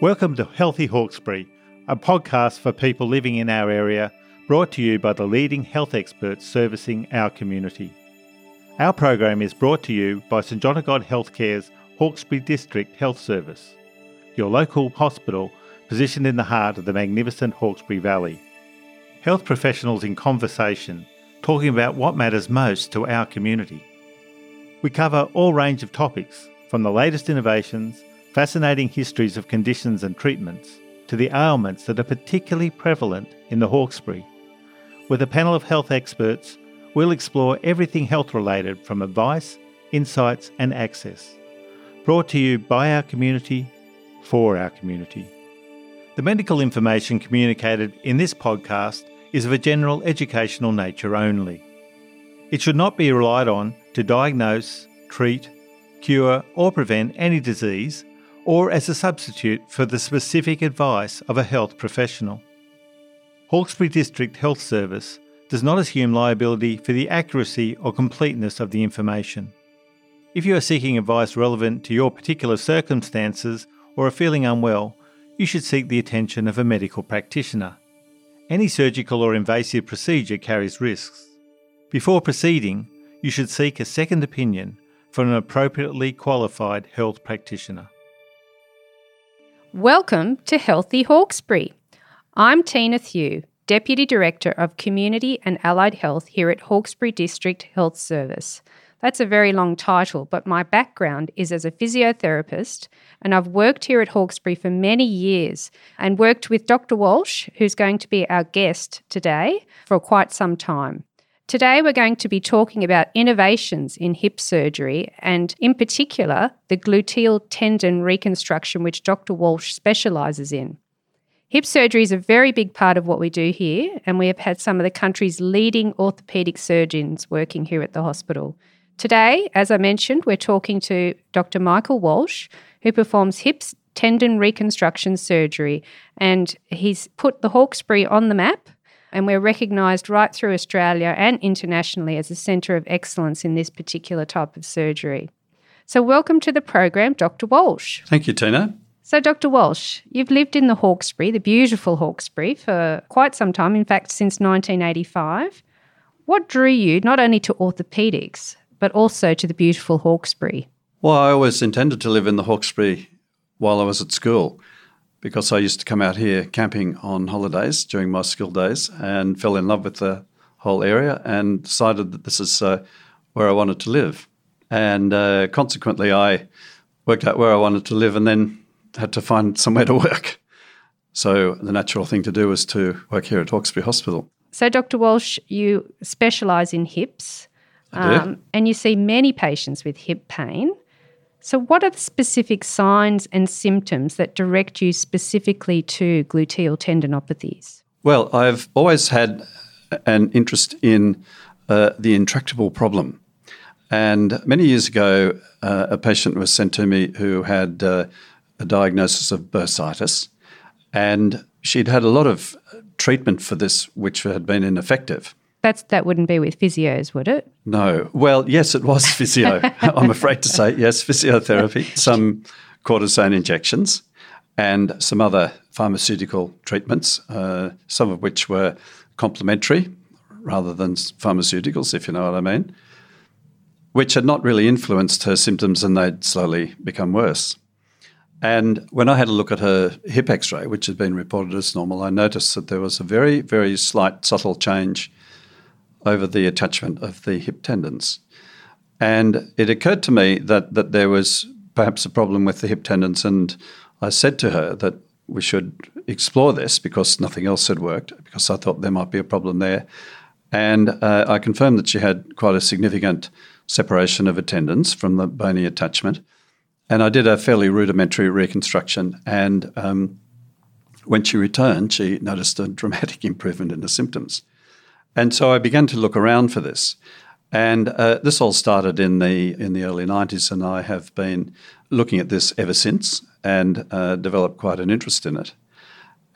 Welcome to Healthy Hawkesbury, a podcast for people living in our area, brought to you by the leading health experts servicing our community. Our program is brought to you by St John of God Healthcare's Hawkesbury District Health Service, your local hospital positioned in the heart of the magnificent Hawkesbury Valley. Health professionals in conversation, talking about what matters most to our community. We cover all range of topics, from the latest innovations, fascinating histories of conditions and treatments, to the ailments that are particularly prevalent in the Hawkesbury. With a panel of health experts, we'll explore everything health related from advice, insights, and access. Brought to you by our community, for our community. The medical information communicated in this podcast is of a general educational nature only. It should not be relied on to diagnose, treat, cure, or prevent any disease, or as a substitute for the specific advice of a health professional. Hawkesbury District Health Service does not assume liability for the accuracy or completeness of the information. If you are seeking advice relevant to your particular circumstances or are feeling unwell, you should seek the attention of a medical practitioner. Any surgical or invasive procedure carries risks. Before proceeding, you should seek a second opinion from an appropriately qualified health practitioner. Welcome to Healthy Hawkesbury. I'm Tina Thew, Deputy Director of Community and Allied Health here at Hawkesbury District Health Service. That's a very long title, but my background is as a physiotherapist, and I've worked here at Hawkesbury for many years and worked with Dr. Walsh, who's going to be our guest today, for quite some time. Today, we're going to be talking about innovations in hip surgery and, in particular, the gluteal tendon reconstruction, which Dr. Walsh specialises in. Hip surgery is a very big part of what we do here, and we have had some of the country's leading orthopaedic surgeons working here at the hospital. Today, as I mentioned, we're talking to Dr. Michael Walsh, who performs hip tendon reconstruction surgery, and he's put the Hawkesbury on the map and we're recognised right through Australia and internationally as a centre of excellence in this particular type of surgery. So, welcome to the program, Dr. Walsh. Thank you, Tina. So, Dr. Walsh, you've lived in the Hawkesbury, the beautiful Hawkesbury, for quite some time, in fact, since 1985. What drew you not only to orthopaedics, but also to the beautiful Hawkesbury? Well, I always intended to live in the Hawkesbury while I was at school because I used to come out here camping on holidays during my school days and fell in love with the whole area and decided that this is uh, where I wanted to live. And uh, consequently, I worked out where I wanted to live and then had to find somewhere to work. So the natural thing to do was to work here at Hawkesbury Hospital. So, Dr. Walsh, you specialise in hips. Um, and you see many patients with hip pain. So, what are the specific signs and symptoms that direct you specifically to gluteal tendinopathies? Well, I've always had an interest in uh, the intractable problem. And many years ago, uh, a patient was sent to me who had uh, a diagnosis of bursitis. And she'd had a lot of treatment for this, which had been ineffective. That's that wouldn't be with physios, would it? No. Well, yes, it was physio. I'm afraid to say yes, physiotherapy, some cortisone injections, and some other pharmaceutical treatments, uh, some of which were complementary rather than pharmaceuticals, if you know what I mean, which had not really influenced her symptoms, and they'd slowly become worse. And when I had a look at her hip x ray, which had been reported as normal, I noticed that there was a very, very slight, subtle change over the attachment of the hip tendons. And it occurred to me that, that there was perhaps a problem with the hip tendons. And I said to her that we should explore this because nothing else had worked, because I thought there might be a problem there. And uh, I confirmed that she had quite a significant separation of a tendons from the bony attachment. And I did a fairly rudimentary reconstruction. And um, when she returned, she noticed a dramatic improvement in the symptoms. And so I began to look around for this. And uh, this all started in the in the early 90s, and I have been looking at this ever since and uh, developed quite an interest in it.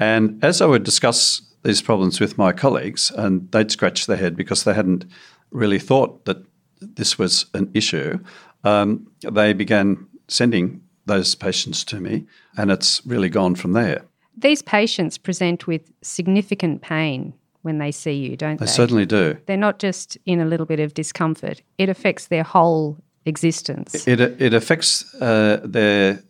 And as I would discuss these problems with my colleagues, and they'd scratch their head because they hadn't really thought that this was an issue, um, they began sending those patients to me, and it's really gone from there. These patients present with significant pain when they see you, don't They they? certainly do. They're not just in a little bit of discomfort, it affects their whole existence. It, it affects uh, their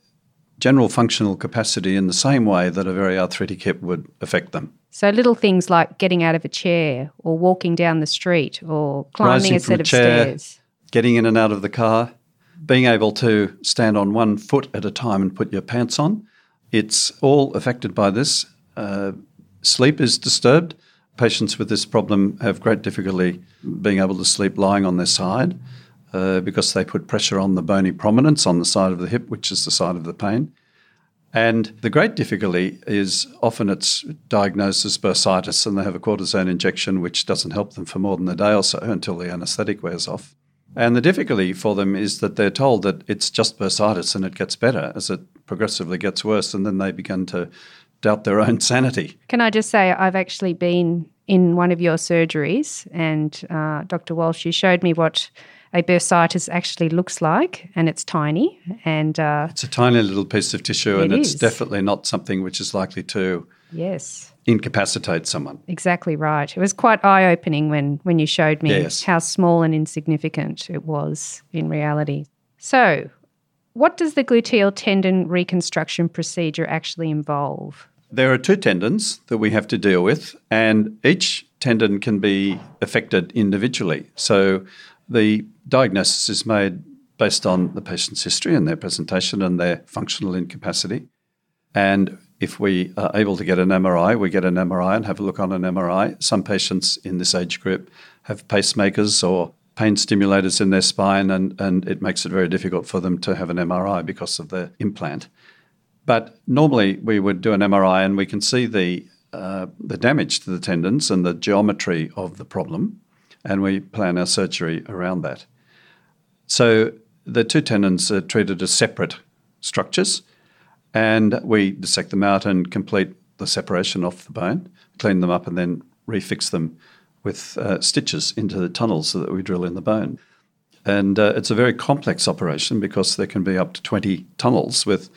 general functional capacity in the same way that a very arthritic hip would affect them. So, little things like getting out of a chair or walking down the street or climbing Rising a set a of chair. stairs. Getting in and out of the car, being able to stand on one foot at a time and put your pants on, it's all affected by this. Uh, sleep is disturbed. Patients with this problem have great difficulty being able to sleep lying on their side uh, because they put pressure on the bony prominence on the side of the hip, which is the side of the pain. And the great difficulty is often it's diagnosed as bursitis and they have a cortisone injection which doesn't help them for more than a day or so until the anaesthetic wears off. And the difficulty for them is that they're told that it's just bursitis and it gets better as it progressively gets worse, and then they begin to doubt their own sanity. Can I just say, I've actually been in one of your surgeries, and uh, Dr. Walsh, you showed me what a bursitis actually looks like, and it's tiny. And uh, It's a tiny little piece of tissue, and It it's is. definitely not something which is likely to yes, incapacitate someone. exactly right. It was quite eye opening when, when you showed me Yes. how small and insignificant it was in reality. So, what does the gluteal tendon reconstruction procedure actually involve? There are two tendons that we have to deal with, and each tendon can be affected individually. So the diagnosis is made based on the patient's history and their presentation and their functional incapacity. And if we are able to get an MRI, we get an MRI and have a look on an MRI. Some patients in this age group have pacemakers or pain stimulators in their spine, and, and it makes it very difficult for them to have an MRI because of the implant. But normally we would do an MRI and we can see the, uh, the damage to the tendons and the geometry of the problem, and we plan our surgery around that. So the two tendons are treated as separate structures, and we dissect them out and complete the separation off the bone, clean them up, and then refix them with uh, stitches into the tunnels that we drill in the bone. And uh, it's a very complex operation because there can be up to 20 tunnels with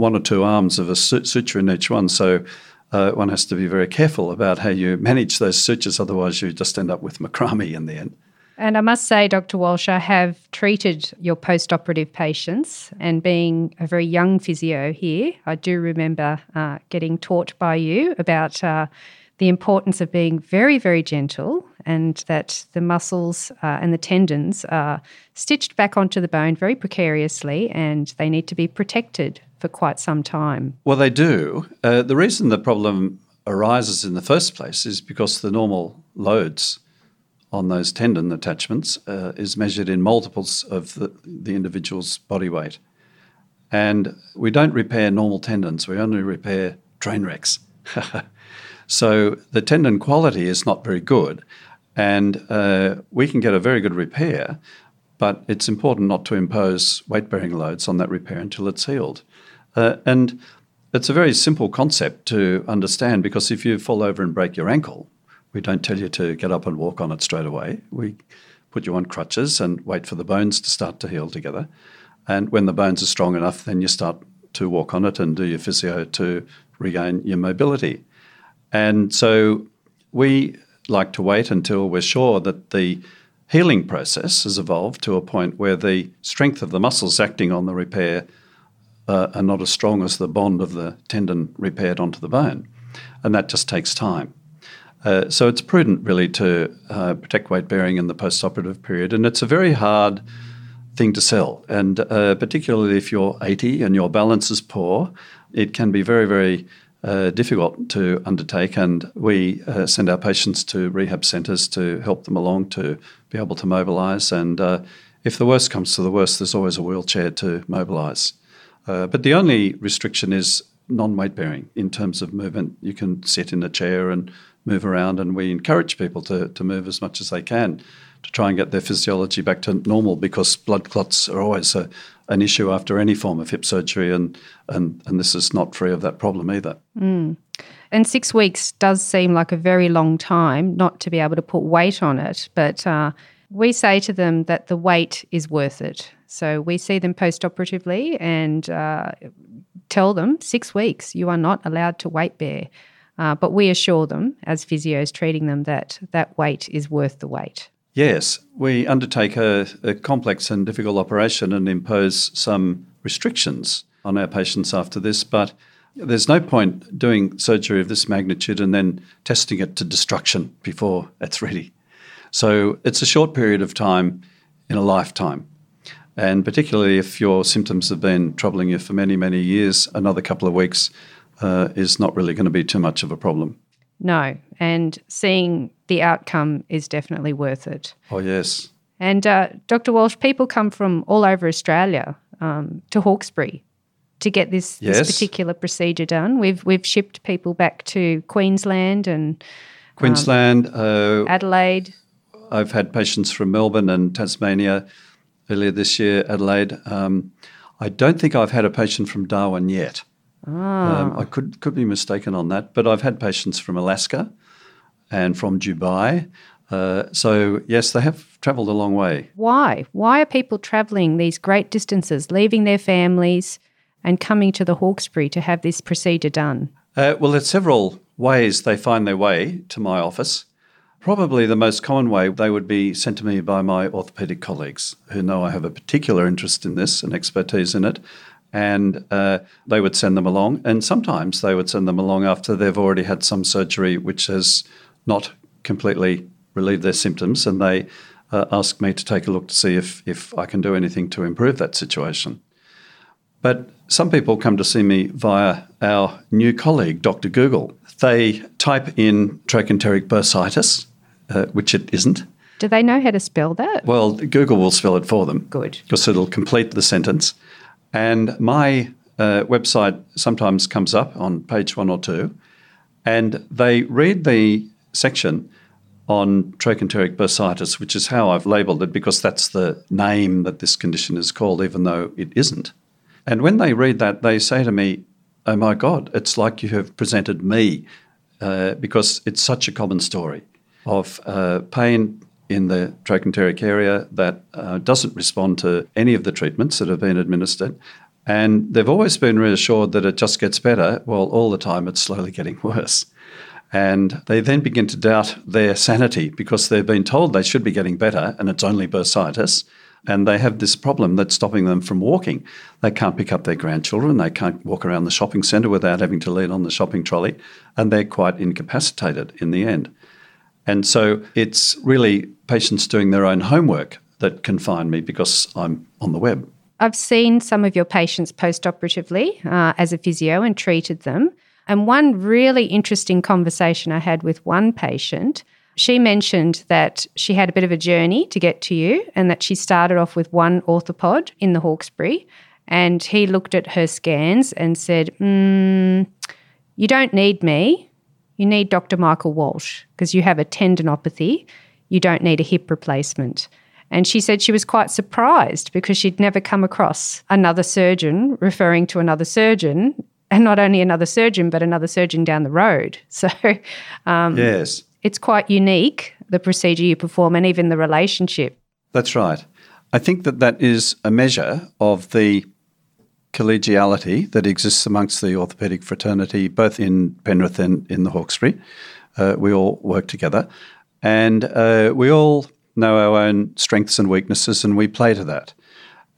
one or two arms of a su- suture in each one. So uh, one has to be very careful about how you manage those sutures, otherwise, you just end up with macrame in the end. And I must say, Dr. Walsh, I have treated your post operative patients, and being a very young physio here, I do remember uh, getting taught by you about uh, the importance of being very, very gentle and that the muscles uh, and the tendons are stitched back onto the bone very precariously and they need to be protected for quite some time. Well, they do. Uh, the reason the problem arises in the first place is because the normal loads on those tendon attachments uh, is measured in multiples of the, the individual's body weight. And we don't repair normal tendons, we only repair train wrecks. so the tendon quality is not very good. And uh, we can get a very good repair, but it's important not to impose weight bearing loads on that repair until it's healed. Uh, and it's a very simple concept to understand because if you fall over and break your ankle, we don't tell you to get up and walk on it straight away. We put you on crutches and wait for the bones to start to heal together. And when the bones are strong enough, then you start to walk on it and do your physio to regain your mobility. And so we like to wait until we're sure that the healing process has evolved to a point where the strength of the muscles acting on the repair uh, are not as strong as the bond of the tendon repaired onto the bone. And that just takes time. Uh, so it's prudent, really, to uh, protect weight bearing in the post operative period. And it's a very hard thing to sell. And uh, particularly if you're 80 and your balance is poor, it can be very, very uh, difficult to undertake. And we uh, send our patients to rehab centres to help them along to be able to mobilise. And uh, if the worst comes to the worst, there's always a wheelchair to mobilise. Uh, but the only restriction is non weight bearing in terms of movement. You can sit in a chair and move around, and we encourage people to, to move as much as they can to try and get their physiology back to normal because blood clots are always a, an issue after any form of hip surgery, and, and, and this is not free of that problem either. And six weeks does seem like a very long time not to be able to put weight on it, but uh, we say to them that the wait is worth it. So we see them post operatively and uh, tell them six weeks, you are not allowed to weight bear. Uh, but we assure them, as physios treating them, that that weight is worth the wait. Yes, we undertake a, a complex and difficult operation and impose some restrictions on our patients after this, but there's no point doing surgery of this magnitude and then testing it to destruction before it's ready. So it's a short period of time in a lifetime. And particularly if your symptoms have been troubling you for many, many years, another couple of weeks uh, is not really going to be too much of a problem. No. And seeing the outcome is definitely worth it. Oh, yes. And uh, Dr. Walsh, people come from all over Australia um, to Hawkesbury to get this, Yes. this particular procedure done. We've we've shipped people back to Queensland and Queensland, uh, Adelaide. I've had patients from Melbourne and Tasmania earlier this year, Adelaide. Um, I don't think I've had a patient from Darwin yet. Um, I could could be mistaken on that, but I've had patients from Alaska and from Dubai. Uh, so yes, they have travelled a long way. Why? Why are people travelling these great distances, leaving their families and coming to the Hawkesbury to have this procedure done? Uh, well, there's several ways they find their way to my office. Probably the most common way they would be sent to me by my orthopaedic colleagues who know I have a particular interest in this and expertise in it. And uh, they would send them along. And sometimes they would send them along after they've already had some surgery which has not completely relieved their symptoms. And they uh, ask me to take a look to see if, if I can do anything to improve that situation. But some people come to see me via our new colleague, Dr. Google. They type in trochanteric bursitis, uh, which it isn't. Do they know how to spell that? Well, Google will spell it for them. Good. Because it'll complete the sentence. And my uh, website sometimes comes up on page one or two, and they read the section on trochanteric bursitis, which is how I've labelled it because that's the name that this condition is called, even though it isn't. And when they read that, they say to me, Oh my God, it's like you have presented me uh, because it's such a common story of uh, pain in the trochanteric area that uh, doesn't respond to any of the treatments that have been administered. And they've always been reassured that it just gets better. Well, all the time it's slowly getting worse. And they then begin to doubt their sanity because they've been told they should be getting better and it's only bursitis. And they have this problem that's stopping them from walking. They can't pick up their grandchildren. They can't walk around the shopping centre without having to lean on the shopping trolley. And they're quite incapacitated in the end. And so it's really patients doing their own homework that can find me because I'm on the web. I've seen some of your patients post operatively uh, as a physio and treated them. And one really interesting conversation I had with one patient, she mentioned that she had a bit of a journey to get to you and that she started off with one orthopod in the Hawkesbury. And he looked at her scans and said, mm, You don't need me. You need Dr. Michael Walsh because you have a tendinopathy. You don't need a hip replacement. And she said she was quite surprised because she'd never come across another surgeon referring to another surgeon, and not only another surgeon, but another surgeon down the road. So um, Yes, it's quite unique, the procedure you perform, and even the relationship. that's right. I think that that is a measure of the collegiality that exists amongst the orthopaedic fraternity, both in Penrith and in the Hawkesbury. Uh, we all work together and uh, we all know our own strengths and weaknesses and we play to that.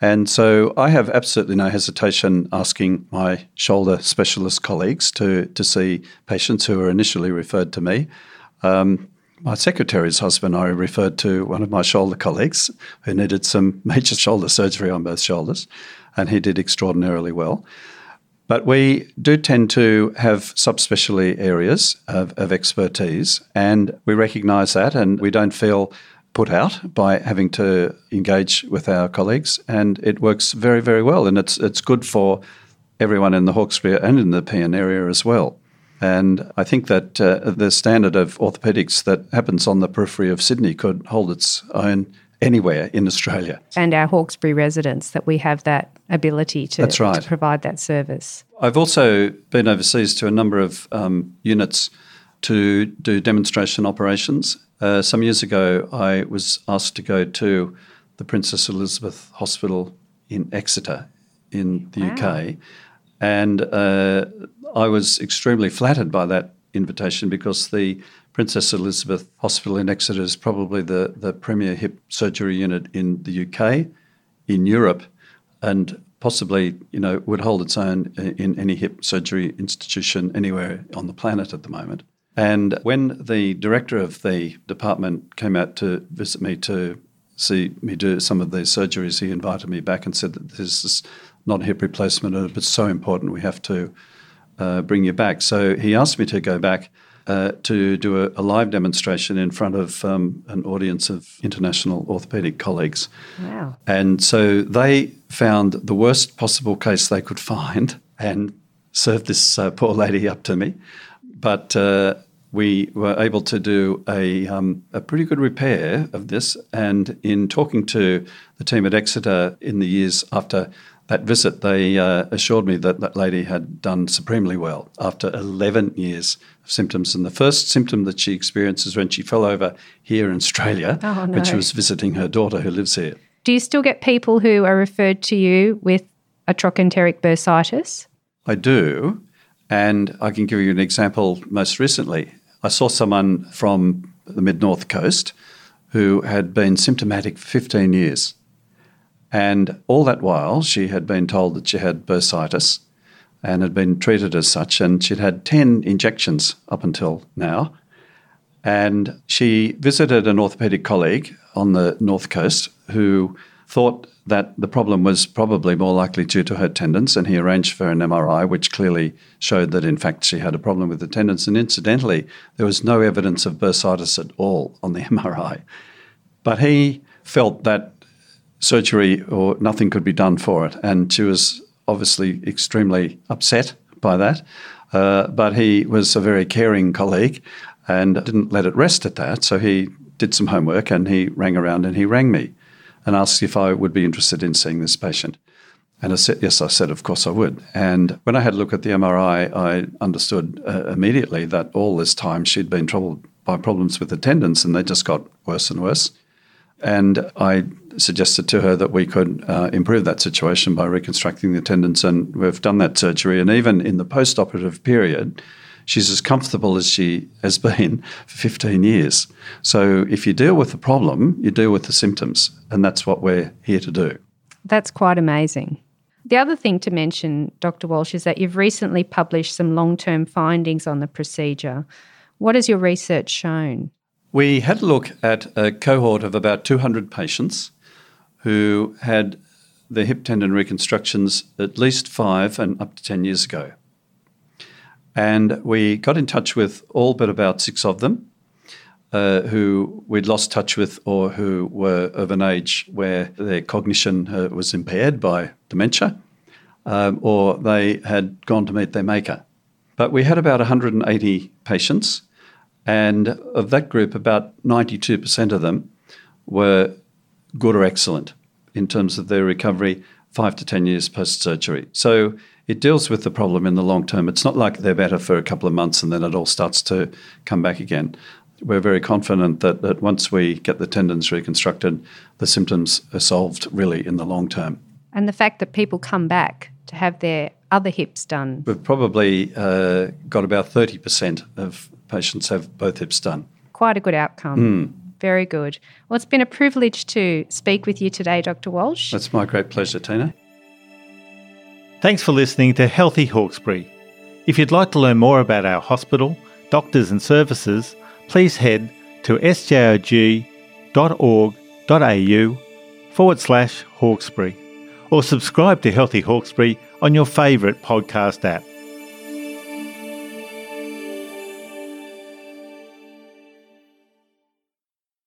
And so I have absolutely no hesitation asking my shoulder specialist colleagues to, to see patients who are initially referred to me. Um, my secretary's husband, I referred to one of my shoulder colleagues who needed some major shoulder surgery on both shoulders, and he did extraordinarily well. But we do tend to have subspecialty areas of, of expertise, and we recognise that, and we don't feel put out by having to engage with our colleagues, and it works very, very well, and it's it's good for everyone in the Hawkesbury and in the Nepean area as well. And I think that uh, the standard of orthopaedics that happens on the periphery of Sydney could hold its own anywhere in Australia. And our Hawkesbury residents, that we have that ability to, That's right. to provide that service. I've also been overseas to a number of um, units to do demonstration operations. Uh, some years ago, I was asked to go to the Princess Elizabeth Hospital in Exeter in the Wow. UK. And uh, I was extremely flattered by that invitation because the Princess Elizabeth Hospital in Exeter is probably the, the premier hip surgery unit in the UK, in Europe, and possibly you know would hold its own in any hip surgery institution anywhere on the planet at the moment. And when the director of the department came out to visit me to see me do some of these surgeries, he invited me back and said that this is not hip replacement, but so important we have to uh, bring you back. So he asked me to go back uh, to do a, a live demonstration in front of um, an audience of international orthopaedic colleagues. Wow. And so they found the worst possible case they could find and served this uh, poor lady up to me. But uh, we were able to do a, um, a pretty good repair of this. And in talking to the team at Exeter in the years after that visit, they uh, assured me that that lady had done supremely well after 11 years of symptoms. And the first symptom that she experienced is when she fell over here in Australia Oh, when she was visiting her daughter who lives here. Do you still get people who are referred to you with a trochanteric bursitis? I do. And I can give you an example most recently. I saw someone from the mid north coast who had been symptomatic for 15 years. And all that while, she had been told that she had bursitis and had been treated as such. And she'd had 10 injections up until now. And she visited an orthopaedic colleague on the north coast who thought that the problem was probably more likely due to her tendons, and he arranged for an MRI, which clearly showed that in fact she had a problem with the tendons. And incidentally, there was no evidence of bursitis at all on the MRI. But he felt that surgery or nothing could be done for it, and she was obviously extremely upset by that. Uh, but he was a very caring colleague and didn't let it rest at that. So he did some homework and he rang around and he rang me and asked if I would be interested in seeing this patient. And I said, yes, I said, of course I would. And when I had a look at the MRI, I understood uh, immediately that all this time she'd been troubled by problems with tendons and they just got worse and worse. And I suggested to her that we could uh, improve that situation by reconstructing the tendons. And we've done that surgery. And even in the post operative period, she's as comfortable as she has been for 15 years. So if you deal with the problem, you deal with the symptoms. And that's what we're here to do. That's quite amazing. The other thing to mention, Dr. Walsh, is that you've recently published some long term findings on the procedure. What has your research shown? We had a look at a cohort of about 200 patients who had their hip tendon reconstructions at least five and up to 10 years ago. And we got in touch with all but about six of them uh, who we'd lost touch with or who were of an age where their cognition uh, was impaired by dementia um, or they had gone to meet their maker. But we had about 180 patients, and of that group, about 92% of them were good or excellent in terms of their recovery five to 10 years post surgery. So it deals with the problem in the long term. It's not like they're better for a couple of months and then it all starts to come back again. We're very confident that, that once we get the tendons reconstructed, the symptoms are solved really in the long term. And the fact that people come back to have their other hips done. We've probably uh, got about 30% of patients have both hips done. Quite a good outcome. Very good. Well, it's been a privilege to speak with you today, Dr. Walsh. That's my great pleasure, Tina. Thanks for listening to Healthy Hawkesbury. If you'd like to learn more about our hospital, doctors, and services, please head to sjog.org.au forward slash Hawkesbury or subscribe to Healthy Hawkesbury on your favourite podcast app.